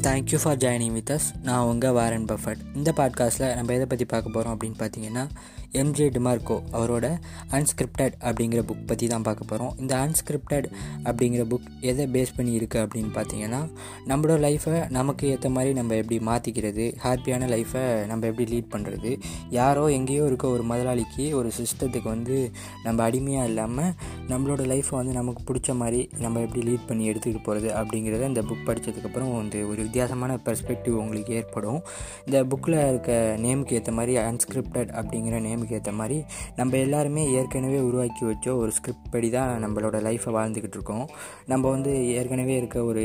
Thank you for joining with us நான் உங்கள் Warren Buffett. இந்த பாட்காஸ்ட்டில் நம்ம எதை பற்றி பார்க்க போகிறோம் அப்படின்னு பார்த்தீங்கன்னா எம்ஜே டிமார்க்கோ அவரோட அன்ஸ்கிரிப்டட் அப்படிங்கிற புக் பற்றி தான் பார்க்க போகிறோம் இந்த அன்ஸ்கிரிப்டட் அப்படிங்கிற புக் எதை பேஸ் பண்ணி இருக்குது அப்படின்னு பார்த்தீங்கன்னா நம்மளோட லைஃப்பை நமக்கு ஏற்ற மாதிரி நம்ம எப்படி மாற்றிக்கிறது ஹாப்பியான லைஃப்பை நம்ம எப்படி லீட் பண்ணுறது யாரோ எங்கேயோ இருக்க ஒரு முதலாளிக்கு ஒரு சிஸ்டத்துக்கு வந்து நம்ம அடிமையாக இல்லாமல் நம்மளோட லைஃப்பை வந்து நமக்கு பிடிச்ச மாதிரி நம்ம எப்படி லீட் பண்ணி எடுத்துக்கிட்டு போகிறது அப்படிங்கிறத இந்த புக் படித்ததுக்கப்புறம் வந்து ஒரு வித்தியாசமான பெர்ஸ்பெக்டிவ் உங்களுக்கு ஏற்படும். இந்த புக்கில் இருக்க நேமுக்கு ஏற்ற மாதிரி அன்ஸ்கிரிப்டட் அப்படிங்கிற நேமுக்கு ஏற்ற மாதிரி நம்ம எல்லாருமே ஏற்கனவே உருவாக்கி வச்ச ஒரு ஸ்கிரிப்ட் படி தான் நம்மளோட லைஃப்பை வாழ்ந்துக்கிட்டு இருக்கோம். நம்ம வந்து ஏற்கனவே இருக்க ஒரு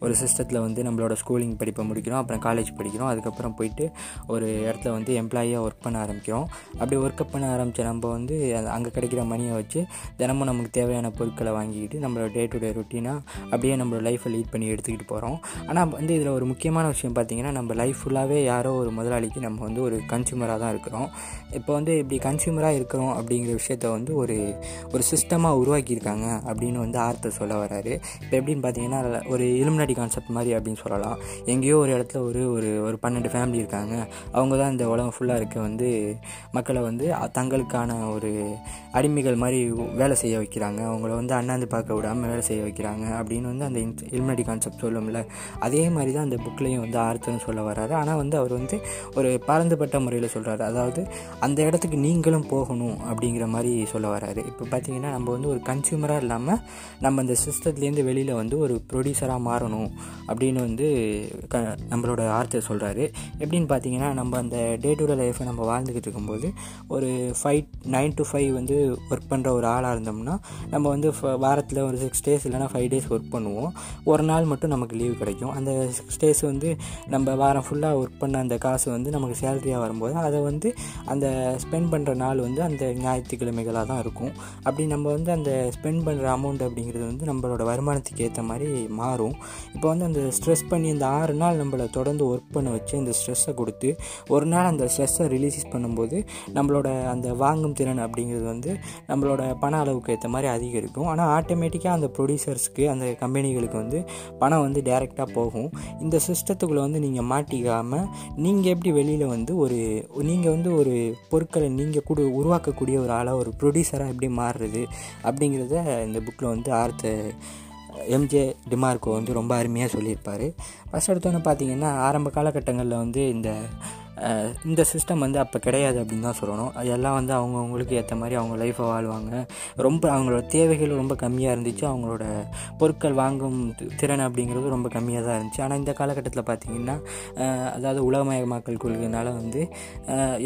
ஒரு சிஸ்டத்தில் வந்து நம்மளோட ஸ்கூலிங் படிப்பை முடிக்கிறோம் அப்புறம் காலேஜ் படிக்கிறோம் அதுக்கப்புறம் போயிட்டு ஒரு இடத்துல வந்து எம்ப்ளாயியாக ஒர்க் பண்ண ஆரம்பிக்கிறோம். அப்படி ஒர்க் பண்ண ஆரம்பித்த நம்ம வந்து அங்கே கிடைக்கிற மணியை வச்சு தினமும் நமக்கு தேவையான பொருட்களை வாங்கிக்கிட்டு நம்மளோட டே டு டே ரொட்டீனாக அப்படியே நம்மளோட லைஃப்பை லீட் பண்ணி எடுத்துக்கிட்டு போகிறோம் ஆனால் வந்து இதில் ஒரு முக்கியமான விஷயம் பார்த்திங்கன்னா நம்ம லைஃப் ஃபுல்லாகவே யாரோ ஒரு முதலாளிக்கு நம்ம வந்து ஒரு கன்சியூமராக தான் இருக்கிறோம். இப்போ வந்து இப்படி கன்சியூமராக இருக்கிறோம் அப்படிங்கிற விஷயத்த வந்து ஒரு ஒரு சிஸ்டமாக உருவாக்கியிருக்காங்க அப்படின்னு வந்து ஆர்த்தர் சொல்ல வராரு இப்போ எப்படின்னு பார்த்தீங்கன்னா ஒரு இலுமினாட்டி கான்செப்ட் மாதிரி அப்படின்னு சொல்லலாம். எங்கேயோ ஒரு இடத்துல ஒரு ஒரு ஒரு பன்னெண்டு ஃபேமிலி இருக்காங்க. அவங்க தான் இந்த உலகம் ஃபுல்லாக இருக்க வந்து மக்களை வந்து தங்களுக்கான ஒரு அடிமைகள் மாதிரி வேலை செய்ய வைக்கிறாங்க. அவங்கள வந்து அண்ணாந்து பார்க்க விடாமல் வேலை செய்ய வைக்கிறாங்க அப்படின்னு வந்து அந்த இலுமினாட்டி கான்செப்ட் சொல்லும்ல. அதே மாதிரி தான் அந்த புக்லேயும் வந்து ஆர்த்தர்னு சொல்ல வர்றாரு. ஆனால் வந்து அவர் வந்து ஒரு பறந்துபட்ட முறையில் சொல்கிறாரு அதாவது அந்த இடத்துக்கு நீங்களும் போகணும் அப்படிங்கிற மாதிரி சொல்ல வர்றாரு. இப்போ பார்த்தீங்கன்னா நம்ம வந்து ஒரு கன்சியூமராக இல்லாமல் நம்ம அந்த சிஸ்டத்துலேருந்து வெளியில் வந்து ஒரு ப்ரொடியூசராக மாறணும் அப்படின்னு வந்து க நம்மளோட ஆர்த்தர் சொல்கிறாரு எப்படின்னு பார்த்தீங்கன்னா நம்ம அந்த டே டு டே லைஃப்பை நம்ம வாழ்ந்துக்கிட்டு இருக்கும்போது ஒரு ஃபைவ் நைன் டு ஃபைவ் வந்து ஒர்க் பண்ணுற ஒரு ஆளாக இருந்தோம்னா நம்ம வந்து வாரத்தில் ஒரு சிக்ஸ் டேஸ் இல்லைனா ஃபைவ் டேஸ் ஒர்க் பண்ணுவோம். ஒரு நாள் மட்டும் நமக்கு லீவ் கிடைக்கும். அந்த சிக்ஸ் டேஸ் வந்து நம்ம வாரம் ஃபுல்லாக ஒர்க் பண்ண அந்த காசு வந்து நமக்கு சேலரியாக வரும்போது அதை வந்து அந்த ஸ்பெண்ட் பண்ணுற நாள் வந்து அந்த ஞாயிற்றுக்கிழமைகளாக தான் இருக்கும். அப்படி நம்ம வந்து அந்த ஸ்பெண்ட் பண்ணுற அமௌண்ட் அப்படிங்கிறது வந்து நம்மளோட வருமானத்துக்கு ஏற்ற மாதிரி மாறும். இப்போ வந்து அந்த ஸ்ட்ரெஸ் பண்ணி இந்த ஆறு நாள் நம்மளை தொடர்ந்து ஒர்க் பண்ண வச்சு அந்த ஸ்ட்ரெஸ்ஸை கொடுத்து ஒரு நாள் அந்த ஸ்ட்ரெஸ்ஸை ரிலீஸ் பண்ணும்போது நம்மளோட அந்த வாங்கும் திறன் அப்படிங்கிறது வந்து நம்மளோட பண அளவுக்கு ஏற்ற மாதிரி அதிகரிக்கும். ஆனால் ஆட்டோமேட்டிக்காக அந்த ப்ரொடியூசர்ஸ்க்கு அந்த கம்பெனிகளுக்கு வந்து பணம் வந்து டைரெக்டாக போகும். இந்த சிஸ்டத்துக்குள்ளே வந்து நீங்கள் மாட்டிக்காமல் நீங்கள் எப்படி வெளியில் வந்து ஒரு நீங்கள் வந்து ஒரு பொருட்களை நீங்கள் கூட உருவாக்கக்கூடிய ஒரு ஆளாக ஒரு ப்ரொடியூசராக எப்படி மாறுறது அப்படிங்கிறத இந்த புக்கில் வந்து ஆர்த்த எம்ஜே டிமார்க்கோ வந்து ரொம்ப அருமையாக சொல்லியிருப்பார். ஃபஸ்ட் எடுத்தோன்னு பார்த்தீங்கன்னா ஆரம்ப காலகட்டங்களில் வந்து இந்த இந்த சிஸ்டம் வந்து அப்போ கிடையாது அப்படின்னு தான் சொல்லணும். எல்லாம் வந்து அவங்கவுங்களுக்கு ஏற்ற மாதிரி அவங்க லைஃப்பை வாழ்வாங்க. ரொம்ப அவங்களோட தேவைகள் ரொம்ப கம்மியாக இருந்துச்சு. அவங்களோட பொருட்கள் வாங்கும் திறன் அப்படிங்கிறது ரொம்ப கம்மியாக தான் இருந்துச்சு. ஆனால் இந்த காலகட்டத்தில் பார்த்திங்கன்னா அதாவது உலகமயமாக்கல் கொள்கைனால வந்து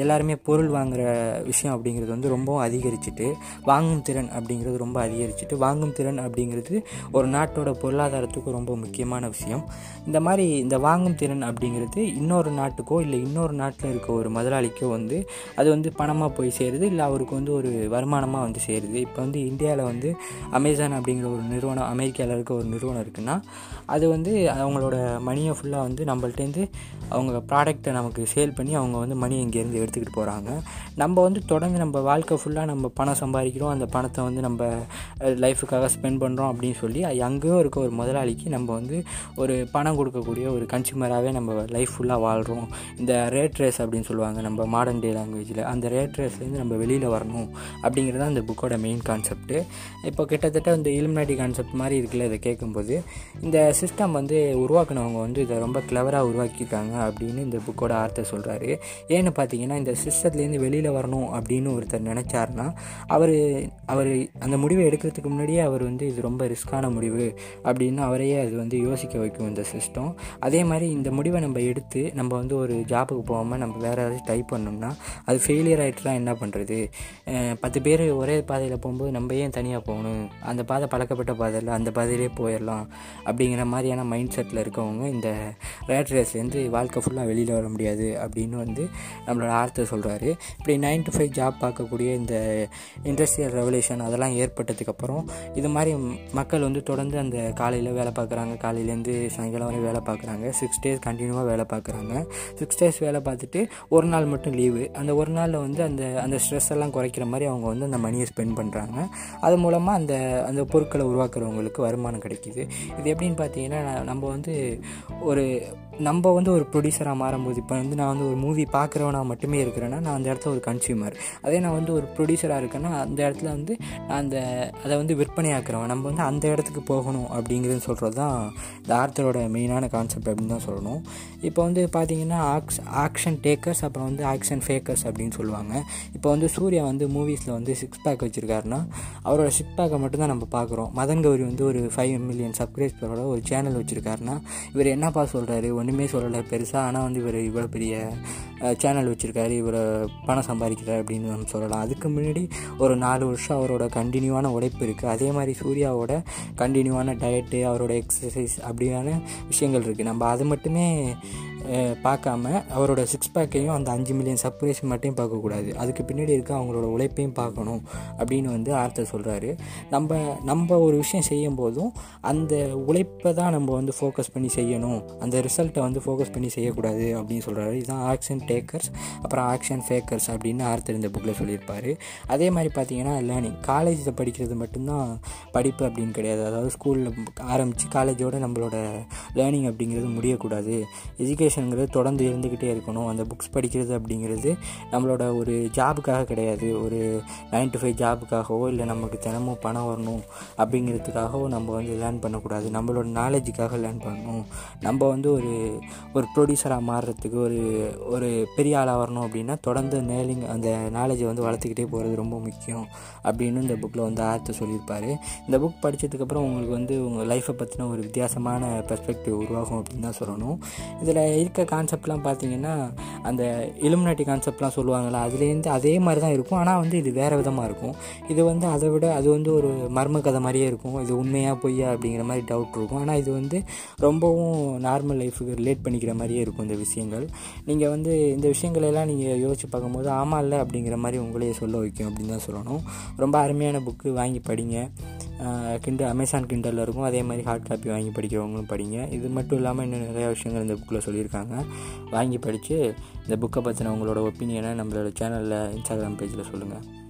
எல்லாருமே பொருள் வாங்குகிற விஷயம் அப்படிங்கிறது வந்து ரொம்பவும் அதிகரிச்சுட்டு வாங்கும் திறன் அப்படிங்கிறது ரொம்ப அதிகரிச்சுட்டு வாங்கும் திறன் அப்படிங்கிறது ஒரு நாட்டோட பொருளாதாரத்துக்கு ரொம்ப முக்கியமான விஷயம். இந்த மாதிரி இந்த வாங்கும் திறன் அப்படிங்கிறது இன்னொரு நாட்டுக்கோ இல்லை இன்னொரு நாட்டில் இருக்க ஒரு முதலாளிக்கோ வந்து அது வந்து பணமாக போய் சேருது இல்லை அவருக்கு வந்து ஒரு வருமானமாக வந்து சேருது. இப்போ வந்து இந்தியாவில் வந்து அமேசான் அப்படிங்கிற ஒரு நிறுவனம் அமெரிக்காவில் இருக்க ஒரு நிறுவனம் இருக்குன்னா அது வந்து அவங்களோட மணியை ஃபுல்லாக வந்து நம்மள்டேருந்து அவங்க ப்ராடக்டை நமக்கு சேல் பண்ணி அவங்க வந்து மணி இங்கேருந்து எடுத்துக்கிட்டு போகிறாங்க நம்ம வந்து தொடர்ந்து நம்ம வாழ்க்கை ஃபுல்லாக நம்ம பணம் சம்பாதிக்கிறோம் அந்த பணத்தை வந்து நம்ம லைஃபுக்காக ஸ்பெண்ட் பண்ணுறோம் அப்படின்னு சொல்லி அங்கேயும் இருக்க ஒரு முதலாளிக்கு நம்ம வந்து ஒரு பணம் கொடுக்கக்கூடிய ஒரு கன்சியூமராகவே நம்ம லைஃப் ஃபுல்லாக வாழ்கிறோம் இந்த ரே ரேட் ரேஸ் அப்படின்னு சொல்லுவாங்க நம்ம மாடர்ன் டே லாங்குவேஜில் அந்த ரேட் ரேஸ்லேருந்து நம்ம வெளியில் வரணும் அப்படிங்கிறது தான் அந்த புக்கோட மெயின் கான்செப்ட்டு இப்போ கிட்டத்தட்ட இந்த இலுமினாட்டி கான்செப்ட் மாதிரி இருக்குல்ல இதை கேட்கும்போது இந்த சிஸ்டம் வந்து உருவாக்குனவங்க வந்து இதை ரொம்ப கிளவராக உருவாக்கியிருக்காங்க அப்படின்னு இந்த புக்கோட ஆர்த்தர் சொல்கிறாரு ஏன்னு பார்த்தீங்கன்னா இந்த சிஸ்டத்துலேருந்து வெளியில் வரணும் அப்படின்னு ஒருத்தர் நினச்சாருன்னா அவர் அவர் அந்த முடிவை எடுக்கிறதுக்கு முன்னாடியே அவர் வந்து இது ரொம்ப ரிஸ்க்கான முடிவு அப்படின்னு அவரையே அது வந்து யோசிக்க வைக்கும் இந்த சிஸ்டம் அதே மாதிரி இந்த முடிவை நம்ம எடுத்து நம்ம வந்து ஒரு ஜாபுக்கு போகாமல் நம்ம வேறு ஏதாச்சும் டைப் பண்ணோம்னா அது ஃபெயிலியர் ஆகிட்டுலாம் என்ன பண்ணுறது பத்து பேர் ஒரே பாதையில் போகும்போது நம்ம ஏன் தனியாக போகணும்? அந்த பாதை பழக்கப்பட்ட பாதையில் அந்த பாதையிலே போயிடலாம் அப்படிங்கிற மாதிரியான மைண்ட் செட்டில் இருக்கவங்க இந்த ரேட் ரேஸ்லேருந்து வாழ்க்கை ஃபுல்லாக வெளியில் வர முடியாது அப்படின்னு வந்து நம்மளோட ஆர்த்தர் சொல்கிறாரு இப்படி நைன் டு ஃபைவ் ஜாப் பார்க்கக்கூடிய இந்த இண்டஸ்ட்ரியல் ரெவல்யூஷன் அதெல்லாம் ஏற்பட்டதுக்கப்புறம் இது மாதிரி மக்கள் வந்து தொடர்ந்து அந்த காலையில் வேலை பார்க்குறாங்க. காலையிலேருந்து சாயங்காலம் வரை வேலை பார்க்குறாங்க. சிக்ஸ் டேஸ் கண்டினியூவாக வேலை பார்க்குறாங்க. சிக்ஸ் டேஸ் வேலை பார்த்துட்டு ஒரு நாள் மட்டும் லீவு அந்த ஒரு நாளில் வந்து அந்த அந்த ஸ்ட்ரெஸ் எல்லாம் குறைக்கிற மாதிரி அவங்க வந்து அந்த மணியை ஸ்பெண்ட் பண்ணுறாங்க அது மூலமாக அந்த அந்த பொருட்களை உருவாக்குறவங்களுக்கு வருமானம் கிடைக்கிது. இது எப்படின்னு பார்த்தீங்கன்னா நம்ம வந்து ஒரு நம்ம வந்து ஒரு ப்ரொடியூசராக மாறும்போது இப்போ வந்து நான் வந்து ஒரு மூவி பார்க்குறவனா மட்டுமே இருக்கிறேன்னா நான் அந்த இடத்துல ஒரு கன்சியூமர் அதே நான் வந்து ஒரு ப்ரொடியூசராக இருக்கேன்னா அந்த இடத்துல வந்து நான் அந்த அதை வந்து விற்பனையாக்குறவன். நம்ம வந்து அந்த இடத்துக்கு போகணும் அப்படிங்கிறது சொல்கிறது தான் இந்த ஆர்த்தரோட மெயினான கான்செப்ட் அப்படின்னு தான் சொல்லணும். இப்போ வந்து பார்த்தீங்கன்னா ஆக்ஸ் ஆக்ஷன் டேக்கர்ஸ் அப்புறம் வந்து ஆக்ஷன் ஃபேக்கர்ஸ் அப்படின்னு சொல்லுவாங்க. இப்போ வந்து சூர்யா வந்து மூவிஸில் வந்து சிக்ஸ் பேக் வச்சுருக்காருன்னா அவரோட சிக்ஸ் பேக்கை மட்டும்தான் நம்ம பார்க்குறோம். மதன் கௌரி வந்து ஒரு ஃபைவ் மில்லியன் சப்ஸ்கிரைபரோட ஒரு சேனல் வச்சுருக்காருன்னா இவர் என்னப்பா சொல்கிறாரு ஒன்றுமே சொல்லலை. பெருசாக ஆனால் வந்து இவர் இவ்வளோ பெரிய சேனல் வச்சுருக்காரு. இவர் பணம் சம்பாதிக்கிறார் அப்படின்னு நம்ம சொல்லலாம். அதுக்கு முன்னாடி ஒரு நாலு வருஷம் அவரோட கண்டினியூவான உழைப்பு இருக்குது அதே மாதிரி சூர்யாவோட கண்டினியூவான டயட்டு அவரோட எக்ஸசைஸ் அப்படியான விஷயங்கள் இருக்குது நம்ம அது மட்டுமே பார்க்காம அவரோட சிக்ஸ் பேக்கையும் அந்த அஞ்சு மில்லியன் சப்ரேஷன் மட்டும் பார்க்கக்கூடாது அதுக்கு பின்னாடி இருக்க அவங்களோட உழைப்பையும் பார்க்கணும் அப்படின்னு வந்து ஆர்த்தர் சொல்கிறாரு நம்ம நம்ம ஒரு விஷயம் செய்யும் போதும் அந்த உழைப்பை தான் நம்ம வந்து ஃபோக்கஸ் பண்ணி செய்யணும். அந்த ரிசல்ட்டை வந்து ஃபோக்கஸ் பண்ணி செய்யக்கூடாது அப்படின்னு சொல்கிறாரு இதுதான் ஆக்ஷன் டேக்கர்ஸ் அப்புறம் ஆக்ஷன் ஃபேக்கர்ஸ் அப்படின்னு ஆர்த்தர் இந்த புக்கில் சொல்லியிருப்பார். அதே மாதிரி பார்த்தீங்கன்னா லேர்னிங் காலேஜில் படிக்கிறது மட்டும்தான் படிப்பு அப்படின்னு கிடையாது. அதாவது ஸ்கூலில் ஆரம்பித்து காலேஜோடு நம்மளோட லேர்னிங் அப்படிங்கிறது முடியக்கூடாது. எஜுகேஷன் மோட்டிவேஷனுங்கிறது தொடர்ந்து இருந்துக்கிட்டே இருக்கணும். அந்த புக்ஸ் படிக்கிறது அப்படிங்கிறது நம்மளோட ஒரு ஜாபுக்காக கிடையாது. ஒரு நைன் டு ஃபைவ் ஜாபுக்காகவோ இல்லை நமக்கு தினமும் பணம் வரணும் அப்படிங்கிறதுக்காகவோ நம்ம வந்து லேர்ன் பண்ணக்கூடாது. நம்மளோட நாலேஜுக்காக லேர்ன் பண்ணணும். நம்ம வந்து ஒரு ஒரு ப்ரொடியூசராக மாறுறதுக்கு ஒரு ஒரு பெரிய ஆளாக வரணும் அப்படின்னா தொடர்ந்து நேலிங் அந்த நாலேஜை வந்து வளர்த்துக்கிட்டே போகிறது ரொம்ப முக்கியம் அப்படின்னு இந்த புக்கில் வந்து ஆர்த்து சொல்லியிருப்பார். இந்த புக் படித்ததுக்கப்புறம் உங்களுக்கு வந்து உங்கள் லைஃப்பை பற்றின ஒரு வித்தியாசமான பெர்ஸ்பெக்டிவ் உருவாகும் அப்படின்னு தான் சொல்லணும். இதில் இருக்க கான்செப்ட்லாம் பார்த்தீங்கன்னா அந்த இலுமினாட்டி கான்செப்ட்லாம் சொல்லுவாங்கள்ல அதுலேருந்து அதே மாதிரி தான் இருக்கும். ஆனால் வந்து இது வேறு விதமாக இருக்கும். இது வந்து அதை விட அது வந்து ஒரு மர்ம கதை மாதிரியே இருக்கும். இது உண்மையாக பொய்யா அப்படிங்கிற மாதிரி டவுட் இருக்கும். ஆனால் இது வந்து ரொம்பவும் நார்மல் லைஃபுக்கு ரிலேட் பண்ணிக்கிற மாதிரியே இருக்கும் இந்த விஷயங்கள். நீங்கள் வந்து இந்த விஷயங்களெல்லாம் நீங்கள் யோசிச்சு பார்க்கும்போது ஆமாம் இல்லை அப்படிங்கிற மாதிரி உங்களையே சொல்ல வைக்கும் அப்படின்னு தான் சொல்லணும். ரொம்ப அருமையான புக்கு வாங்கி படிங்க. கிண்டல் அமேசான் கிண்டலில் இருக்கும். அதே மாதிரி ஹார்ட் காப்பி வாங்கி படிக்கிறவங்களும் படிங்க. இது மட்டும் இல்லாமல் இன்னும் நிறையா விஷயங்கள் இந்த புக்கில் சொல்லியிருக்காங்க. வாங்கி படித்து இந்த புக்கை பற்றின உங்களோட ஒப்பீனியனை நம்மளோட சேனலில் இன்ஸ்டாகிராம் பேஜில் சொல்லுங்கள்